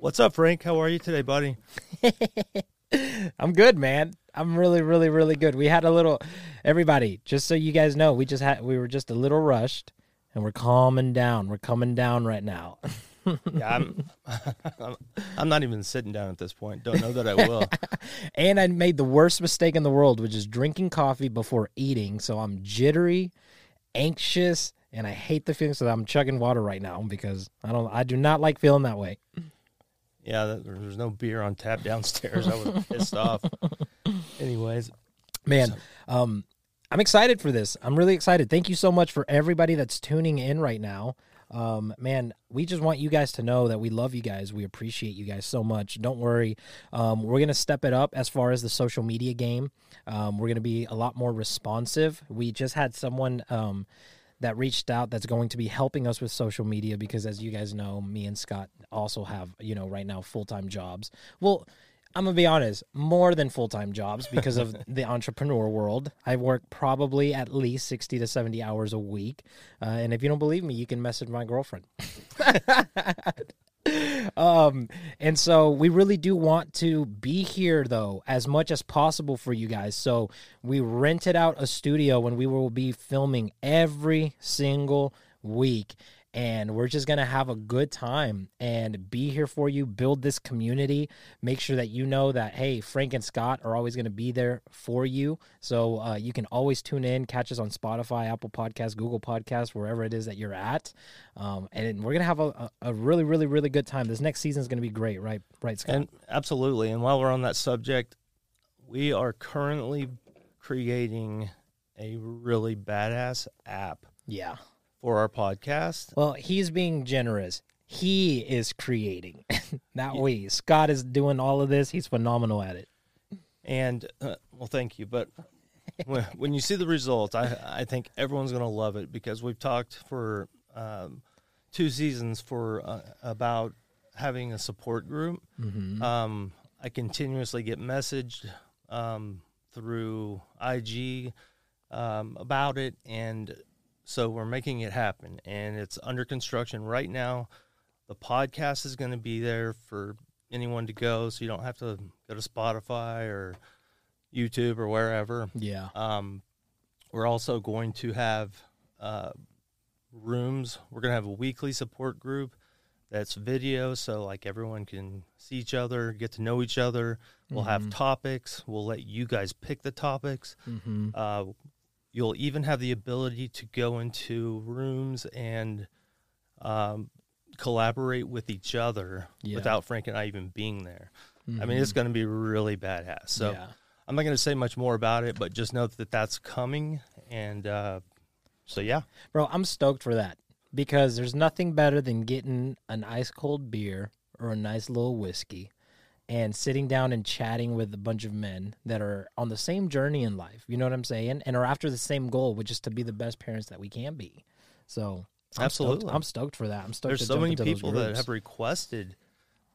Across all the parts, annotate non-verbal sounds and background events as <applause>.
What's up, Frank? How are you today, buddy? <laughs> I'm good, man. I'm really, really, really good. We had a little, everybody, just so you guys know, we just had, we were just a little rushed and we're calming down. We're coming down right now. <laughs> yeah, I'm, <laughs> I'm not even sitting down at this point. Don't know that I will. and I made the worst mistake in the world, which is drinking coffee before eating. So I'm jittery, anxious, and I hate the feeling. So I'm chugging water right now because I don't, I do not like feeling that way. Yeah, there's no beer on tap downstairs. I was pissed off. <laughs> Anyways, man, um, I'm excited for this. I'm really excited. Thank you so much for everybody that's tuning in right now. Um, man, we just want you guys to know that we love you guys. We appreciate you guys so much. Don't worry. Um, we're going to step it up as far as the social media game. Um, we're going to be a lot more responsive. We just had someone um, that reached out that's going to be helping us with social media because, as you guys know, me and Scott also have, you know, right now full time jobs. Well, I'm gonna be honest, more than full time jobs because of <laughs> the entrepreneur world. I work probably at least sixty to seventy hours a week, uh, and if you don't believe me, you can message my girlfriend. <laughs> um, and so we really do want to be here though as much as possible for you guys. So we rented out a studio when we will be filming every single week and we're just going to have a good time and be here for you, build this community, make sure that you know that, hey, Frank and Scott are always going to be there for you. So uh, you can always tune in, catch us on Spotify, Apple Podcasts, Google Podcasts, wherever it is that you're at. Um, and we're going to have a, a, really, really, really good time. This next season is going to be great, right? Right, Scott? And absolutely. And while we're on that subject, we are currently creating a really badass app. Yeah for our podcast. Well, he's being generous. He is creating, <laughs> not yeah. we. Scott is doing all of this. He's phenomenal at it. And uh, well, thank you. But when, when, you see the results, I I think everyone's going to love it because we've talked for um, two seasons for uh, about having a support group. Mm-hmm. Um, I continuously get messaged um, through IG um, about it, and so we're making it happen, and it's under construction right now. The podcast is going to be there for anyone to go, so you don't have to go to Spotify or YouTube or wherever. Yeah. Um, we're also going to have uh, rooms. We're going to have a weekly support group that's video, so like everyone can see each other, get to know each other. We'll mm-hmm. have topics. We'll let you guys pick the topics. Mm-hmm. Uh, You'll even have the ability to go into rooms and um, collaborate with each other yeah. without Frank and I even being there. Mm-hmm. I mean, it's mm-hmm. going to be really badass. So yeah. I'm not going to say much more about it, but just know that that's coming. And uh, so, yeah. Bro, I'm stoked for that because there's nothing better than getting an ice cold beer or a nice little whiskey and sitting down and chatting with a bunch of men that are on the same journey in life. You know what I'm saying? And are after the same goal, which is to be the best parents that we can be. So I'm absolutely, stoked. I'm stoked for that. I'm stoked. There's so many people that have requested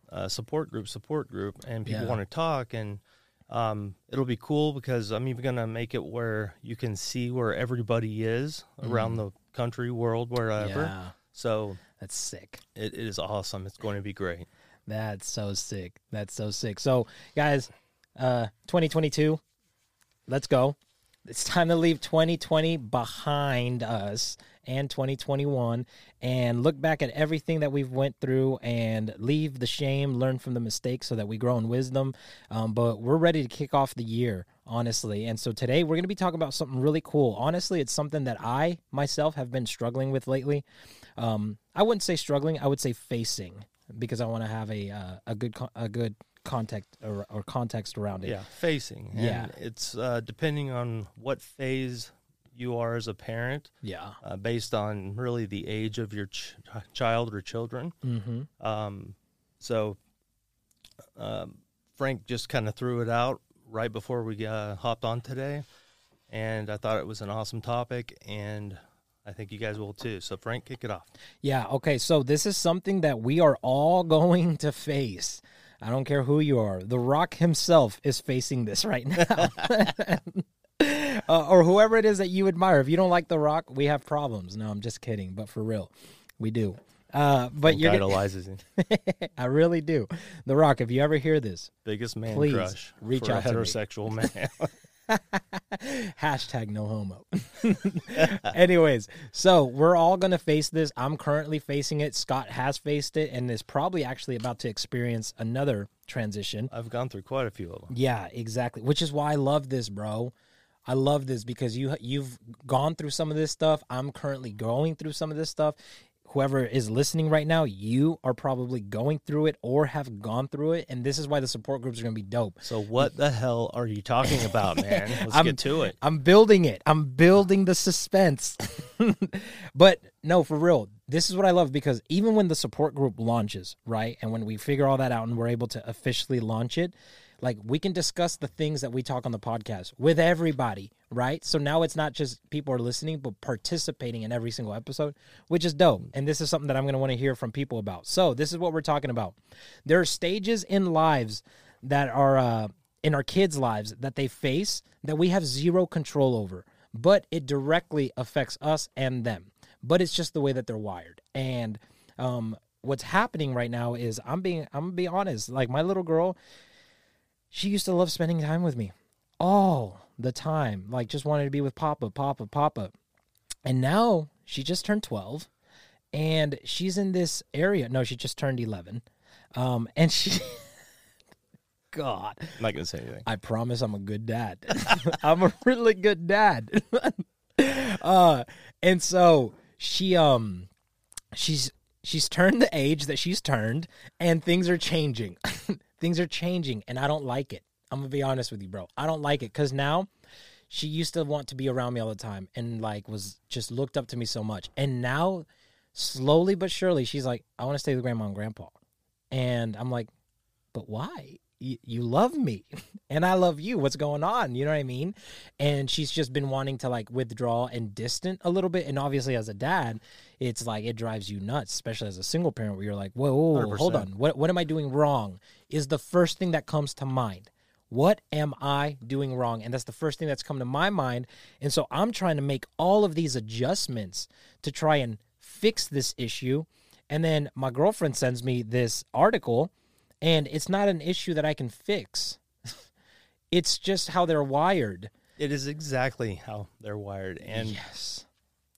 uh, support group, support group, and people yeah. want to talk, and um, it'll be cool because I'm even gonna make it where you can see where everybody is mm. around the country, world, wherever. Yeah. So that's sick. It, it is awesome. It's going to be great. That's so sick. That's so sick. So, guys, uh 2022, let's go. It's time to leave 2020 behind us and 2021 and look back at everything that we've went through and leave the shame, learn from the mistakes so that we grow in wisdom. Um, but we're ready to kick off the year, honestly. And so today we're going to be talking about something really cool. Honestly, it's something that I myself have been struggling with lately. Um, I wouldn't say struggling, I would say facing because I want to have a uh, a good a good context or, or, context around it. Yeah, facing. And yeah, it's uh, depending on what phase you are as a parent. Yeah, uh, based on really the age of your ch- child or children. Mm-hmm. Um, so um, Frank just kind of threw it out right before we uh, hopped on today, and I thought it was an awesome topic and I think you guys will too. So, Frank, kick it off. Yeah. Okay. So, this is something that we are all <laughs> going to face. I don't care who you are. The Rock himself is facing this right now. <laughs> <laughs> uh, or whoever it is that you admire. If you don't like The Rock, we have problems. No, I'm just kidding. But for real, we do. Uh, but you're idolizes him. I really do. The Rock, if you ever hear this, Biggest man Please, crush reach for out a heterosexual man. <laughs> hashtag no homo. <laughs> Anyways, so we're all gonna face this. I'm currently facing it. Scott has faced it and is probably actually about to experience another transition. I've gone through quite a few of them. Yeah, exactly. Which is why I love this, bro. I love this because you you've gone through some of this stuff. I'm currently going through some of this stuff. Whoever is listening right now, you are probably going through it or have gone through it, and this is why the support groups are going to be dope. So what the hell are you talking about, man? <laughs> Let's I'm- get to it. I'm building it. I'm building the suspense. <laughs> but no, for real, this is what I love because even when the support group launches, right? And when we figure all that out and we're able to officially launch it, like we can discuss the things that we talk on the podcast with everybody, right? So now it's not just people are listening, but participating in every single episode, which is dope. And this is something that I'm going to want to hear from people about. So this is what we're talking about. There are stages in lives that are uh, in our kids' lives that they face that we have zero control over, but it directly affects us and them. But it's just the way that they're wired. And um, what's happening right now is I'm being I'm gonna be honest. Like my little girl, she used to love spending time with me all the time. Like just wanted to be with Papa, Papa, Papa. And now she just turned 12 and she's in this area. No, she just turned 11. Um, and she, <laughs> God, I'm not gonna say anything. I promise I'm a good dad. <laughs> I'm a really good dad. <laughs> uh, and so she, um, she's, she's turned the age that she's turned and things are changing. Things are changing and I don't like it. I'm gonna be honest with you, bro. I don't like it because now she used to want to be around me all the time and like was just looked up to me so much. And now, slowly but surely, she's like, I want to stay with grandma and grandpa. And I'm like, but why? You, you love me <laughs> and I love you. What's going on? You know what I mean? And she's just been wanting to like withdraw and distant a little bit. And obviously, as a dad, it's like it drives you nuts, especially as a single parent where you're like, whoa, whoa, whoa, hold on. What, what am I doing wrong? Is the first thing that comes to mind. What am I doing wrong? And that's the first thing that's come to my mind. And so I'm trying to make all of these adjustments to try and fix this issue. And then my girlfriend sends me this article, and it's not an issue that I can fix. <laughs> it's just how they're wired. It is exactly how they're wired. And yes.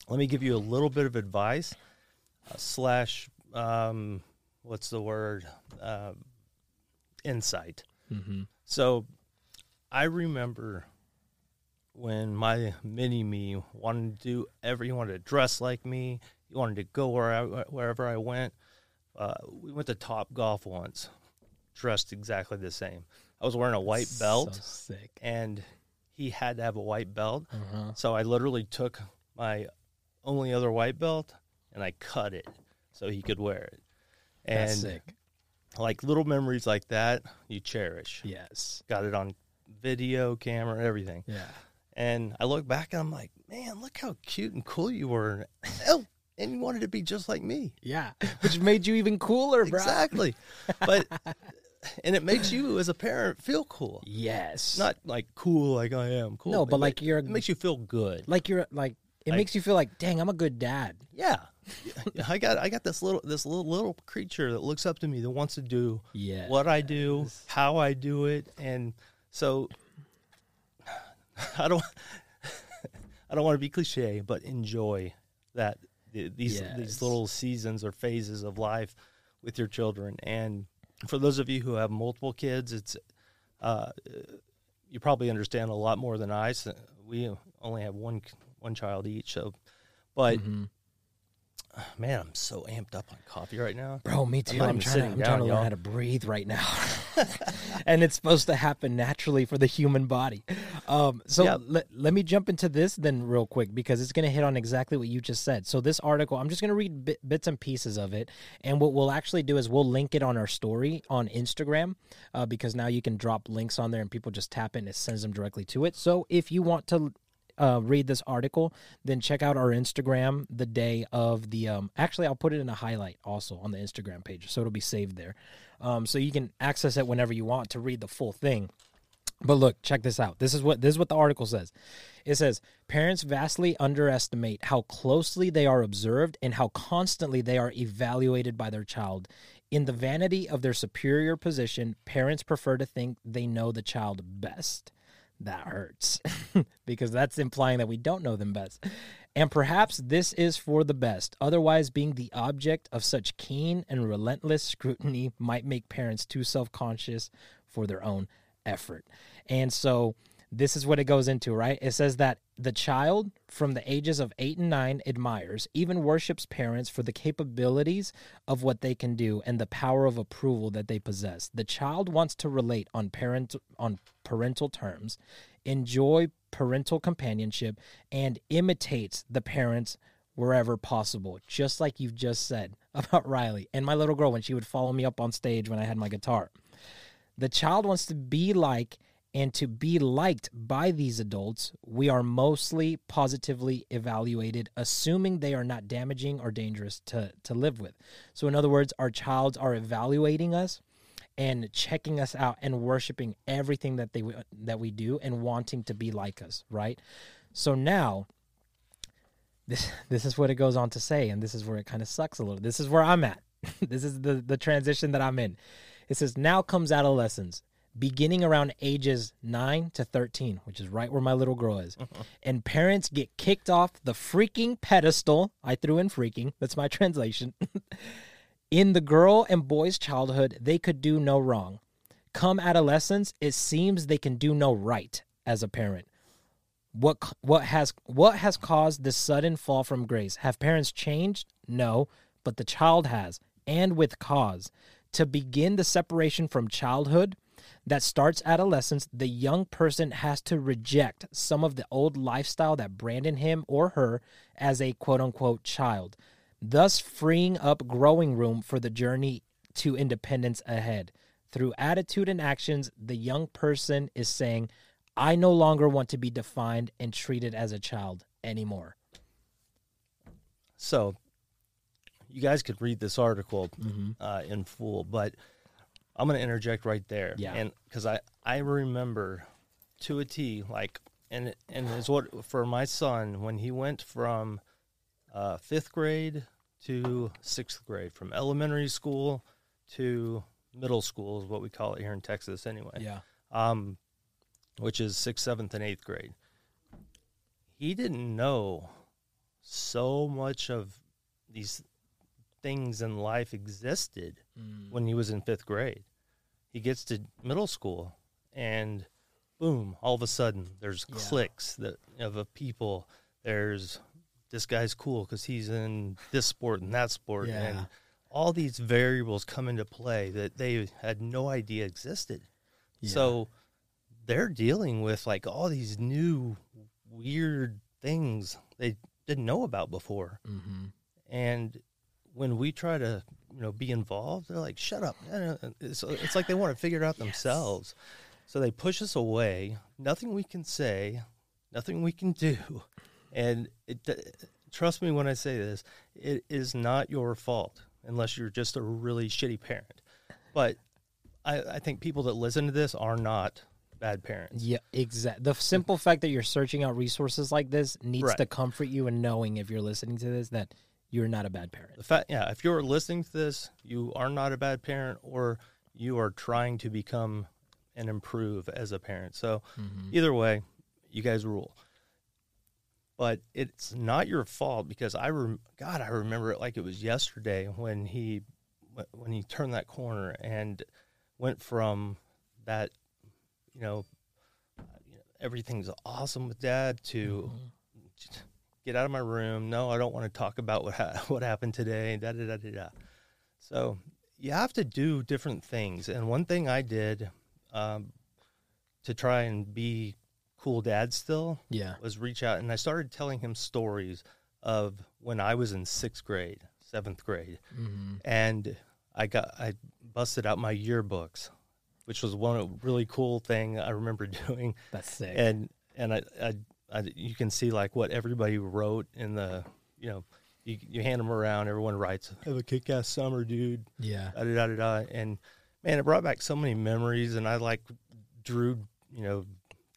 let me give you a little bit of advice uh, slash um, what's the word uh, insight Mm-hmm. so i remember when my mini me wanted to do every he wanted to dress like me he wanted to go where I, wherever i went uh, we went to Topgolf once dressed exactly the same i was wearing a white belt So sick. and he had to have a white belt Uh-huh. so I literally took my only other white belt and I cut it so he could wear it. And That's sick. Like little memories like that, you cherish. Yes. Got it on video, camera, everything. Yeah. And I look back and I'm like, man, look how cute and cool you were. <laughs> Oh, and you wanted to be just like me. Yeah. Which made you even cooler, bro. Exactly. but <laughs> and it makes you as a parent feel cool. Yes. Not like cool like I am cool. No, but It like ma- you're- it makes you feel good. like you're like it Like- makes you feel like, dang, I'm a good dad. Yeah. <laughs> I got I got this little this little little creature that looks up to me that wants to do Yeah. what I do, how I do it, and so <sighs> I don't <laughs> I don't want to be cliche, but enjoy that these Yes. these little seasons or phases of life with your children. And for those of you who have multiple kids, it's uh, you probably understand a lot more than I. So we only have one one child each, so but Mhm. Man, I'm so amped up on coffee right now. Bro, me too. not I'm, trying to, I'm down, trying to learn y'all. how to breathe right now. <laughs> <laughs> and it's supposed to happen naturally for the human body. Um, so Yeah. let, let me jump into this then real quick because it's going to hit on exactly what you just said. So this article, I'm just going to read bit, bits and pieces of it. And what we'll actually do is we'll link it on our story on Instagram uh, because now you can drop links on there and people just tap it and it sends them directly to it. So if you want to uh, read this article, then check out our Instagram the day of the. Um, actually, I'll put it in a highlight also on the Instagram page, so it'll be saved there. Um, so you can access it whenever you want to read the full thing. But look, check this out. This is what this is what the article says. It says parents vastly underestimate how closely they are observed and how constantly they are evaluated by their child. In the vanity of their superior position, parents prefer to think they know the child best. That hurts <laughs> because that's implying that we don't know them best. And perhaps this is for the best. Otherwise, being the object of such keen and relentless scrutiny might make parents too self conscious for their own effort. And so this is what it goes into, right? It says that the child from the ages of eight and nine admires, even worships parents for the capabilities of what they can do and the power of approval that they possess. The child wants to relate on parent on parental terms, enjoy parental companionship, and imitates the parents wherever possible, just like you've just said <laughs> about Riley and my little girl when she would follow me up on stage when I had my guitar. The child wants to be like and to be liked by these adults, we are mostly positively evaluated, assuming they are not damaging or dangerous to, to live with. So, in other words, our childs are evaluating us and checking us out and worshiping everything that they that we do and wanting to be like us, right? So now this this is what it goes on to say and this is where it kind of sucks a little. This is where I'm at. <laughs> this is the the transition that I'm in. It says now comes adolescence beginning around ages 9 to 13, which is right where my little girl is. <laughs> and parents get kicked off the freaking pedestal. I threw in freaking, that's my <laughs> translation. <laughs> in the girl and boy's childhood, they could do no wrong. Come adolescence, it seems they can do no right as a parent. What what has what has caused this sudden fall from grace? Have parents changed? No, but the child has, and with cause. To begin the separation from childhood, that starts adolescence, the young person has to reject some of the old lifestyle that branded him or her as a quote unquote child, thus freeing up growing room for the journey to independence ahead. Through attitude and actions, the young person is saying, I no longer want to be defined and treated as a child anymore. So, you guys could read this article mm-hmm. uh, in full, but I'm going to interject right there. Yeah. And because I, I remember to a T, like, and, and it's what for my son when he went from uh, fifth grade to sixth grade, from elementary school to middle school is what we call it here in Texas anyway. Yeah. Um, which is sixth, seventh, and eighth grade. He didn't know so much of these things in life existed mm. when he was in fifth grade. He gets to middle school, and boom! All of a sudden, there's yeah. cliques that of a people. There's this guy's cool because he's in this sport and that sport, yeah. and all these variables come into play that they had no idea existed. Yeah. So they're dealing with like all these new weird things they didn't know about before. Mm-hmm. And when we try to you know be involved they're like shut up uh, it's, it's like they want to figure it out <laughs> themselves so they push us away nothing we can say nothing we can do and it, uh, trust me when i say this it is not your fault unless you're just a really shitty parent but I, I think people that listen to this are not bad parents. Yeah, exactly. The simple fact that you're searching out resources like this needs right. to comfort you and knowing if you're listening to this that you're not a bad parent. The fact, yeah, if you're listening to this, you are not a bad parent, or you are trying to become and improve as a parent. So, mm-hmm. either way, you guys rule. But it's not your fault because I, rem- God, I remember it like it was yesterday when he, when he turned that corner and went from that, you know, everything's awesome with dad to. Mm-hmm get out of my room. No, I don't want to talk about what ha- <laughs> what happened today. Da da da da da. So you have to do different things. And one thing I did um, to try and be cool dad still, yeah, was reach out and I started telling him stories of when I was in sixth grade, seventh grade, mm-hmm. and I got I busted out my yearbooks, which was one really cool thing I remember <laughs> doing. That's sick. And and I, I I, you can see like what everybody wrote in the you know you, you hand them around everyone writes have a kick-ass summer dude yeah da, da, da, da, and man it brought back so many memories and i like drew you know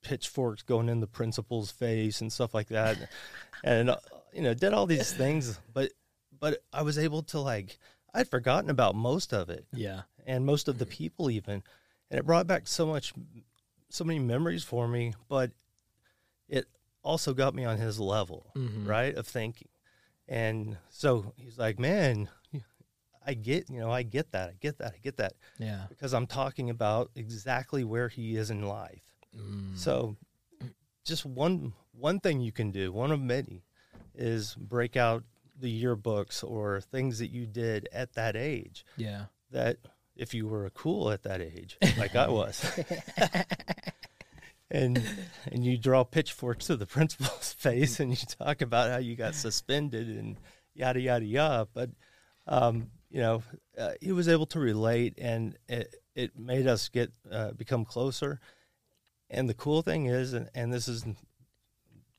pitchforks going in the principal's face and stuff like that, <laughs> and uh, you know did all these things. But but I was able to like I'd forgotten about most of it Yeah. and most of the people even, and it brought back so much, so many memories for me. But it also got me on his level, Mhm. right, of thinking. And so he's like, man. I get, you know, I get that. I get that. I get that Yeah. because I'm talking about exactly where he is in life. Mm. So, just one one thing you can do, one of many, is break out the yearbooks or things that you did at that age. Yeah. That if you were cool at that age, like I <laughs> was, <laughs> and and you draw pitchforks to the principal's <laughs> face and you talk about how you got suspended and yada yada yada, but um, you know, uh, he was able to relate, and it it made us get uh, become closer. And the cool thing is, and, and this is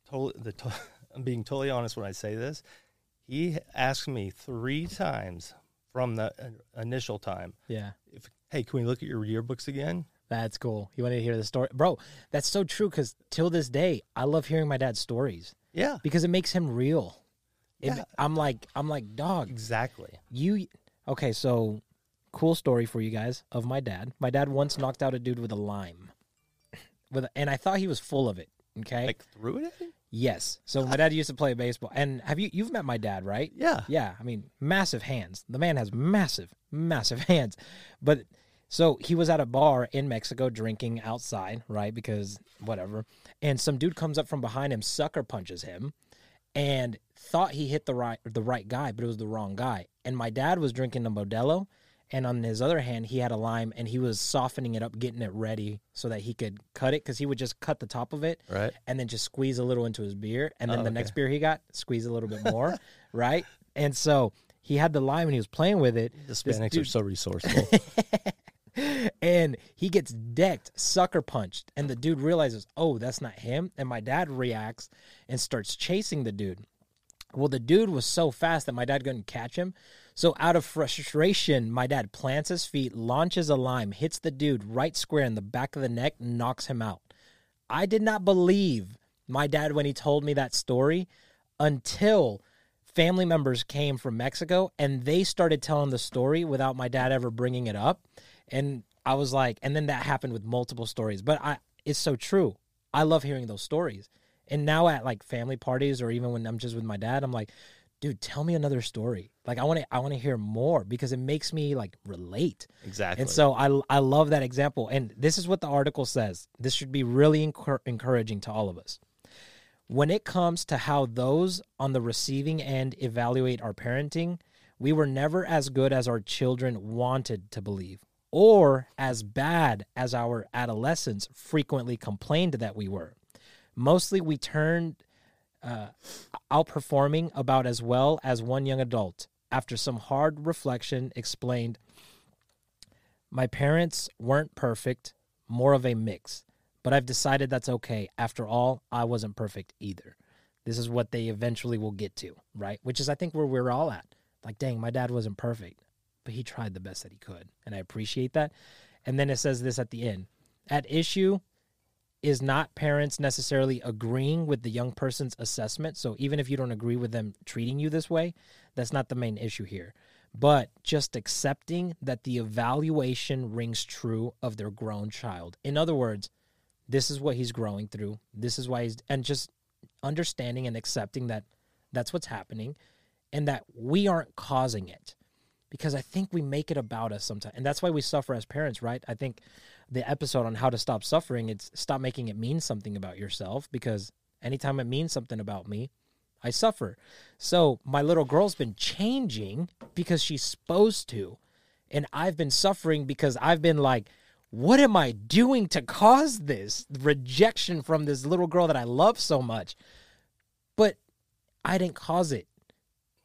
totally the to- <laughs> I'm being totally honest when I say this. He asked me three times from the uh, initial time, Yeah. if hey, can we look at your yearbooks again? That's cool. You wanted to hear the story, bro. That's so true. Because till this day, I love hearing my dad's stories Yeah, because it makes him real. It- Yeah. I'm like, I'm like, dog. exactly. You okay? So, cool story for you guys of my dad. My dad once knocked out a dude with a lime, <coughs> with, a, and I thought he was full of it. Okay. Like threw it at him? yes. So my dad used to play baseball, and have you you've met my dad, right? Yeah. Yeah, I mean, massive hands. The man has massive, massive <laughs> hands. But so he was at a bar in Mexico drinking outside, right? Because whatever. And some dude comes up from behind him, sucker punches him, and thought he hit the right the right guy, but it was the wrong guy. And my dad was drinking a Modelo, and on his other hand, he had a lime, and he was softening it up, getting it ready so that he could cut it, because he would just cut the top of it Right. and then just squeeze a little into his beer, and then Oh, the okay. next beer he got, squeeze a little bit more, <laughs> right? And so he had the lime and he was playing with it, Hispanics are so resourceful. <laughs> <laughs> and he gets decked, sucker punched, and the dude realizes, oh, that's not him, and my dad reacts and starts chasing the dude. Well, the dude was so fast that my dad couldn't catch him. So, out of frustration, my dad plants his feet, launches a lime, hits the dude right square in the back of the neck, knocks him out. I did not believe my dad when he told me that story until family members came from Mexico and they started telling the story without my dad ever bringing it up. And I was like, and then that happened with multiple stories. But I, it's so true. I love hearing those stories. And now at like family parties or even when I'm just with my dad, I'm like, dude, tell me another story. Like I want to, I want to hear more because it makes me like relate. exactly. And so I, I love that example. And this is what the article says. This should be really encour- encouraging to all of us. When it comes to how those on the receiving end evaluate our parenting, we were never as good as our children wanted to believe, or as bad as our adolescents frequently complained that we were. Mostly we turned uh, outperforming about as well as one young adult, after some hard reflection, explained My parents weren't perfect, more of a mix, but I've decided that's okay. After all, I wasn't perfect either. This is what they eventually will get to, right? Which is, I think, where we're all at. Like, dang, my dad wasn't perfect, but he tried the best that he could. And I appreciate that. And then it says this at the end At issue is not parents necessarily agreeing with the young person's assessment. So even if you don't agree with them treating you this way, that's not the main issue here. But just accepting that the evaluation rings true of their grown child. In other words, this is what he's growing through. This is why he's, and just understanding and accepting that that's what's happening and that we aren't causing it. Because I think we make it about us sometimes. And that's why we suffer as parents, right? I think the episode on how to stop suffering, it's stop making it mean something about yourself because anytime it means something about me, I suffer. So my little girl's been changing because she's supposed to. And I've been suffering because I've been like, what am I doing to cause this rejection from this little girl that I love so much? But I didn't cause it.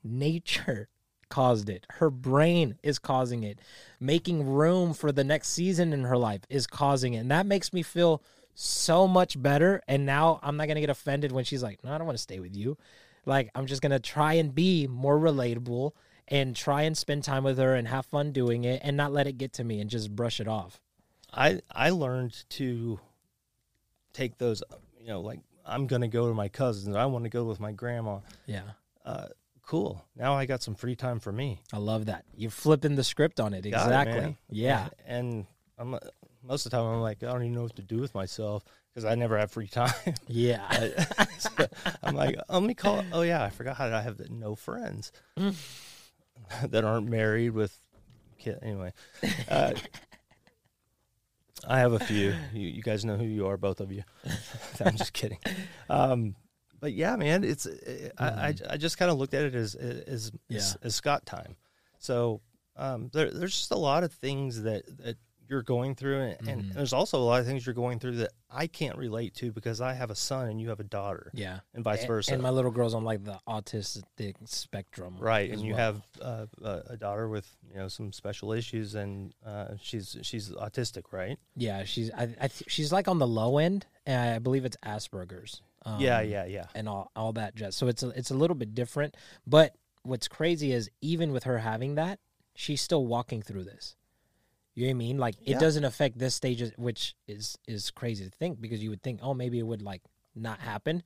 Nature caused it. Her brain is causing it. Making room for the next season in her life is causing it. And that makes me feel so much better. And now I'm not going to get offended when she's like, no, I don't want to stay with you. Like, I'm just going to try and be more relatable and try and spend time with her and have fun doing it and not let it get to me and just brush it off. I I learned to take those, you know, like I'm going to go to my cousins. I want to go with my grandma. Yeah. Uh, cool. Now I got some free time for me. I love that. You're flipping the script on it. Got Exactly. man. yeah. And I'm most of the time I'm like I don't even know what to do with myself because I never have free <laughs> time. Yeah. <laughs> So I'm like, let me call. Oh yeah, I forgot how I have no friends <laughs> that aren't married with kid. Anyway, uh, I have a few. You, you guys know who you are, both of you. I'm just kidding. Um, but yeah, man, it's I, I I just kind of looked at it as as Yeah. as, as Scott time. So um, there, there's just a lot of things that that you're going through, and, and there's also a lot of things you're going through that I can't relate to because I have a son and you have a daughter, yeah. and vice And- versa. And my little girl's on like the autistic spectrum. right, and you well. have uh, a a daughter with you know some special issues, and uh, she's she's autistic, right? Yeah, she's I, I th- she's like on the low end, and I believe it's Asperger's. Um, yeah, yeah, yeah. and all all that jazz. So it's a, it's a little bit different. But what's crazy is even with her having that, she's still walking through this. You know what I mean? Like Yeah. it doesn't affect this stage, which is is crazy to think because you would think, oh, maybe it would like not happen.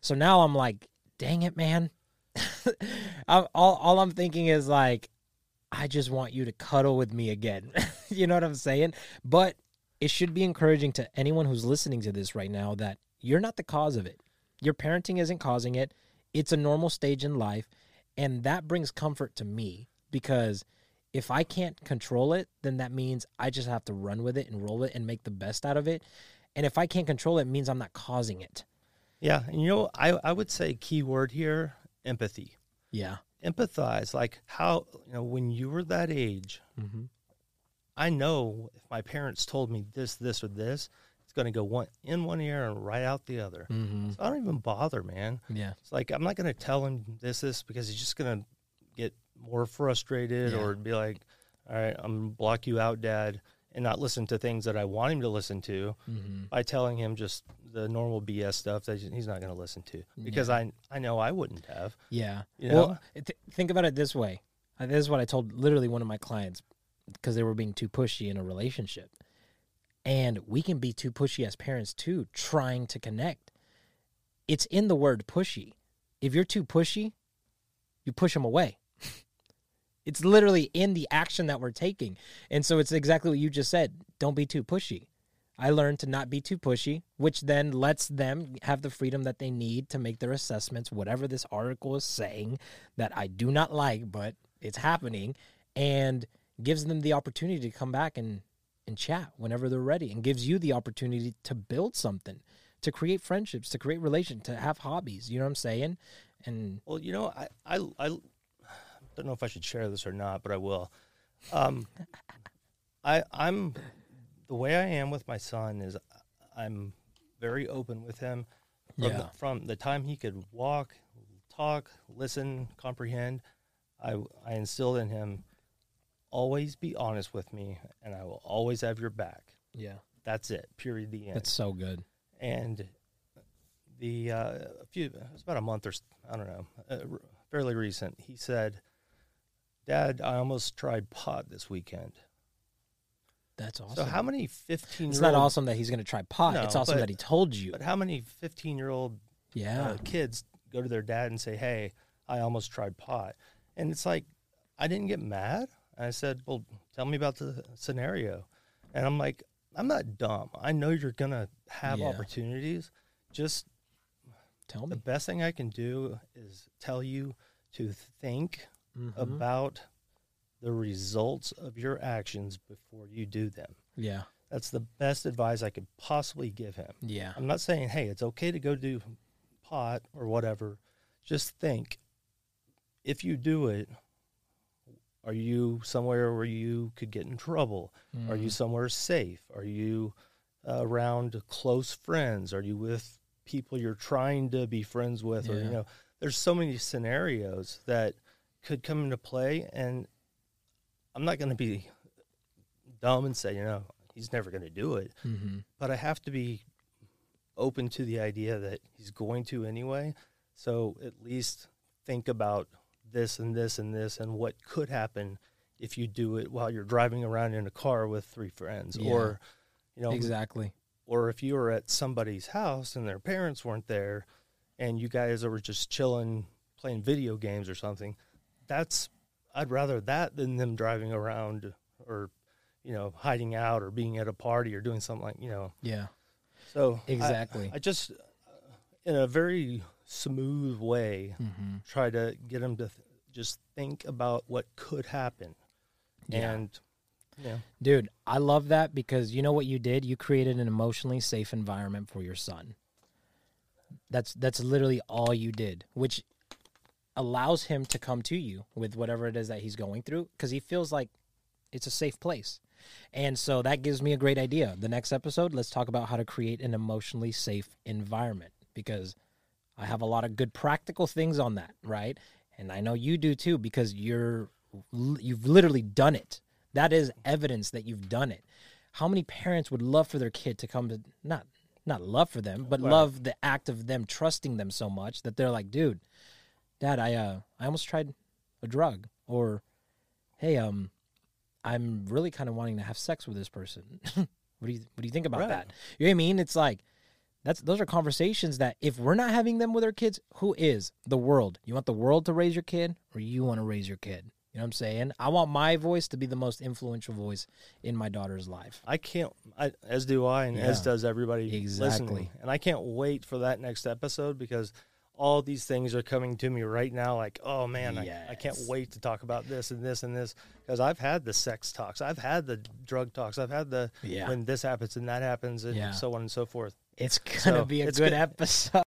So now I'm like, dang it, man. <laughs> I'm, all all I'm thinking is like, I just want you to cuddle with me again. <laughs> you know what I'm saying? But it should be encouraging to anyone who's listening to this right now that you're not the cause of it. Your parenting isn't causing it. It's a normal stage in life. And that brings comfort to me because if I can't control it, then that means I just have to run with it and roll it and make the best out of it. And if I can't control it, it means I'm not causing it. Yeah, and you know, I I would say key word here: empathy. Yeah. Empathize, like how you know when you were that age. Mm-hmm. I know if my parents told me this, this, or this, it's going to go one in one ear and right out the other. Mm-hmm. So I don't even bother, man. Yeah. It's like I'm not going to tell him this, this because he's just going to get more frustrated Yeah. or be like, "All right, I'm gonna block you out, Dad," and not listen to things that I want him to listen to Mm-hmm. by telling him just the normal BS stuff that he's not going to listen to because I I know I wouldn't have. Yeah. You Well, know? th- think about it this way. This is what I told literally one of my clients because they were being too pushy in a relationship. And we can be too pushy as parents too, trying to connect. It's in the word pushy. If you're too pushy, you push them away. <laughs> it's literally in the action that we're taking. And so it's exactly what you just said. Don't be too pushy. I learned to not be too pushy, which then lets them have the freedom that they need to make their assessments, whatever this article is saying that I do not like, but it's happening, and gives them the opportunity to come back and, and chat whenever they're ready, and gives you the opportunity to build something, to create friendships, to create relations, to have hobbies. You know what I'm saying? And Well, you know, I, I, I don't know if I should share this or not, but I will. Um, <laughs> I, I'm the way I am with my son is I'm very open with him from, Yeah. the, from the time he could walk, talk, listen, comprehend. I, I instilled in him always be honest with me, and I will always have your back. yeah, That's it. Period. The end that's so good. and the uh, a few it was about a month or I don't know, uh, fairly recent. He said, "Dad, I almost tried pot this weekend." That's awesome. So how many fifteen? it's not awesome that he's going to try pot. No, it's awesome but- that he told you. But how many fifteen-year-old Yeah. uh, kids go to their dad and say, "Hey, I almost tried pot," and it's like, I didn't get mad. I said, "Well, tell me about the scenario," and I'm like, "I'm not dumb. I know you're gonna have Yeah. opportunities. Just Tell me. the best thing I can do is tell you to think Mhm. about the results of your actions before you do them. yeah. That's the best advice I could possibly give him. Yeah. I'm not saying, hey, it's okay to go do pot or whatever. Just think if you do it, are you somewhere where you could get in trouble? Are you Mhm. somewhere safe? Are you uh, around close friends? Are you with people you're trying to be friends with? Or, you know, there's so many scenarios that could come into play. And I'm not going to be dumb and say, you know, he's never going to do it. Mhm. But I have to be open to the idea that he's going to anyway. So at least think about this and this and this and what could happen if you do it while you're driving around in a car with three friends Yeah. or you know Exactly. or if you were at somebody's house and their parents weren't there and you guys were just chilling playing video games or something that's i'd rather that than them driving around or you know hiding out or being at a party or doing something like you know Yeah. so Exactly. I, just uh, in a very smooth way Mm-hmm. try to get them to th- just think about what could happen Yeah. and know Dude, I love that because you know what you did? You created an emotionally safe environment for your son. That's that's literally all you did, which allows him to come to you with whatever it is that he's going through because he feels like it's a safe place. And so that gives me a great idea. The next episode, let's talk about how to create an emotionally safe environment because I have a lot of good practical things on that, right? And I know you do too because you're you've literally done it. That is evidence that you've done it. How many parents would love for their kid to come to not not love for them, but Right. love the act of them trusting them so much that they're like, "Dude, dad, I uh I almost tried a drug." Or, "Hey, um I'm really kind of wanting to have sex with this person." <laughs> what do you what do you think about Right. that? You know what I mean? It's like that's those are conversations that if we're not having them with our kids, who is the world? You want the world to raise your kid, or you want to raise your kid? You know what I'm saying? I want my voice to be the most influential voice in my daughter's life. I can't, I, as do I, and as does everybody Exactly. listening. And I can't wait for that next episode because all these things are coming to me right now. Like, oh man, I, I can't wait to talk about this and this and this because I've had the sex talks, I've had the drug talks, I've had the Yeah. when this happens and that happens, and Yeah. so on and so forth. It's gonna So, be a good. episode.